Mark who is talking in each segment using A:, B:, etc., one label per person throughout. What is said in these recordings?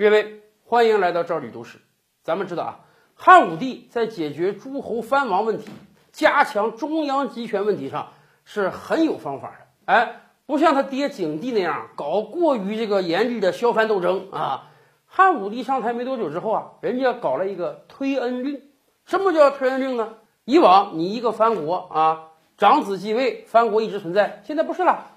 A: 列位，欢迎来到赵李读史。咱们知道啊，汉武帝在解决诸侯藩王问题、加强中央集权问题上是很有方法的。哎，不像他爹景帝那样搞过于这个严厉的削藩斗争啊。汉武帝上台没多久之后啊，人家搞了一个推恩令。什么叫推恩令呢？以往你一个藩国啊，长子继位，藩国一直存在。现在不是了，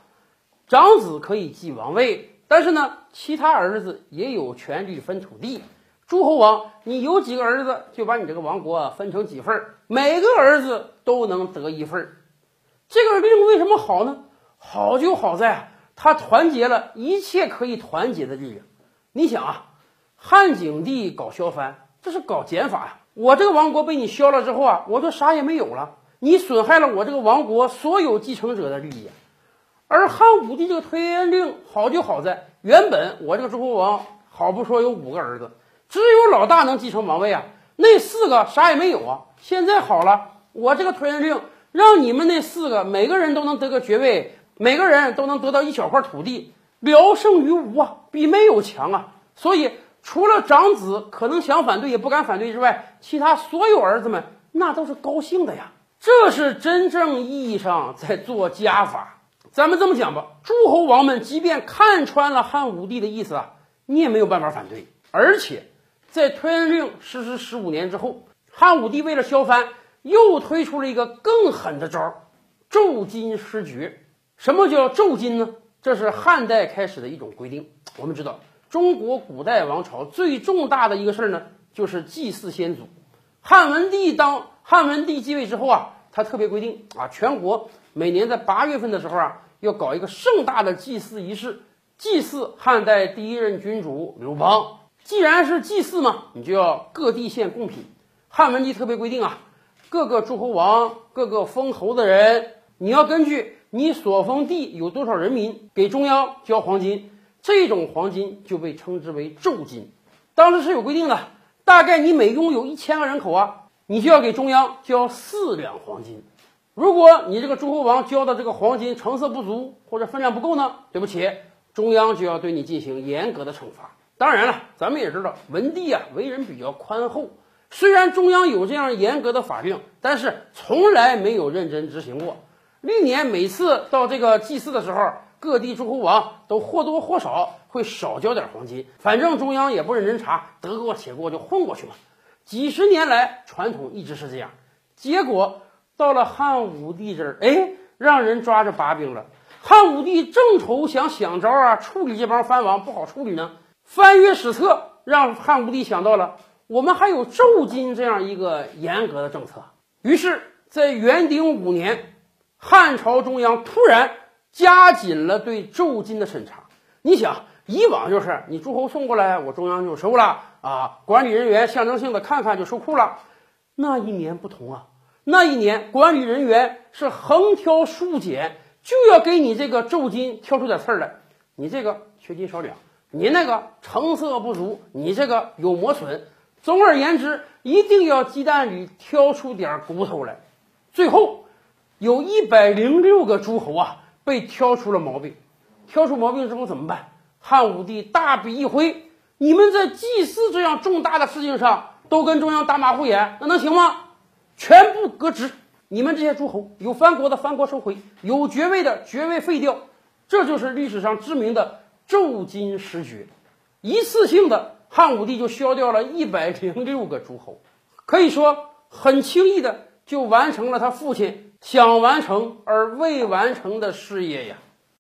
A: 长子可以继王位，但是呢，其他儿子也有权利分土地。诸侯王，你有几个儿子，就把你这个王国分成几份儿，每个儿子都能得一份儿。这个令为什么好呢？好就好在啊，它团结了一切可以团结的力量。你想啊，汉景帝搞削藩，这是搞减法呀。我这个王国被你削了之后啊，我就啥也没有了。你损害了我这个王国所有继承者的利益。而汉武帝这个推恩令好就好在，原本我这个诸侯王好不说有五个儿子，只有老大能继承王位啊，那四个啥也没有啊。现在好了，我这个推恩令让你们那四个每个人都能得个爵位，每个人都能得到一小块土地，聊胜于无啊，比没有强啊。所以除了长子可能想反对也不敢反对之外，其他所有儿子们那都是高兴的呀。这是真正意义上在做加法。咱们这么讲吧，诸侯王们即便看穿了汉武帝的意思啊，你也没有办法反对。而且，在推恩令实施十五年之后，汉武帝为了削藩，又推出了一个更狠的招儿——骤金失爵。什么叫骤金呢？这是汉代开始的一种规定。我们知道，中国古代王朝最重大的一个事儿呢，就是祭祀先祖。汉文帝当汉文帝继位之后啊，他特别规定啊，全国每年在八月份的时候啊。要搞一个盛大的祭祀仪式，祭祀汉代第一任君主刘邦。既然是祭祀嘛，你就要各地献贡品。汉文帝特别规定啊，各个诸侯王、各个封侯的人，你要根据你所封地有多少人民，给中央交黄金。这种黄金就被称之为胄金。当时是有规定的，大概你每拥有一千个人口啊，你就要给中央交四两黄金。如果你这个诸侯王交的这个黄金成色不足或者分量不够呢？对不起，中央就要对你进行严格的惩罚。当然了，咱们也知道文帝啊为人比较宽厚，虽然中央有这样严格的法令，但是从来没有认真执行过。历年每次到这个祭祀的时候，各地诸侯王都或多或少会少交点黄金，反正中央也不认真查，得过且过就混过去吧。几十年来传统一直是这样，结果。到了汉武帝这儿，哎，让人抓着把柄了。汉武帝正愁想想招啊，处理这帮藩王不好处理呢。翻阅史册，让汉武帝想到了，我们还有胄金这样一个严格的政策。于是，在元鼎五年，汉朝中央突然加紧了对胄金的审查。你想，以往就是你诸侯送过来，我中央就收了啊，管理人员象征性的看看就收库了。那一年不同啊。那一年，管理人员是横挑竖拣，就要给你这个胄金挑出点刺儿来。你这个缺斤少两，你那个成色不足，你这个有磨损。总而言之，一定要鸡蛋里挑出点骨头来。最后，有一百零六个诸侯啊被挑出了毛病。挑出毛病之后怎么办？汉武帝大笔一挥，你们在祭祀这样重大的事情上都跟中央打马虎眼，那能行吗？全部革职！你们这些诸侯，有藩国的藩国收回，有爵位的爵位废掉，这就是历史上知名的骤金失爵。一次性的，汉武帝就削掉了一百零六个诸侯，可以说很轻易的就完成了他父亲想完成而未完成的事业呀。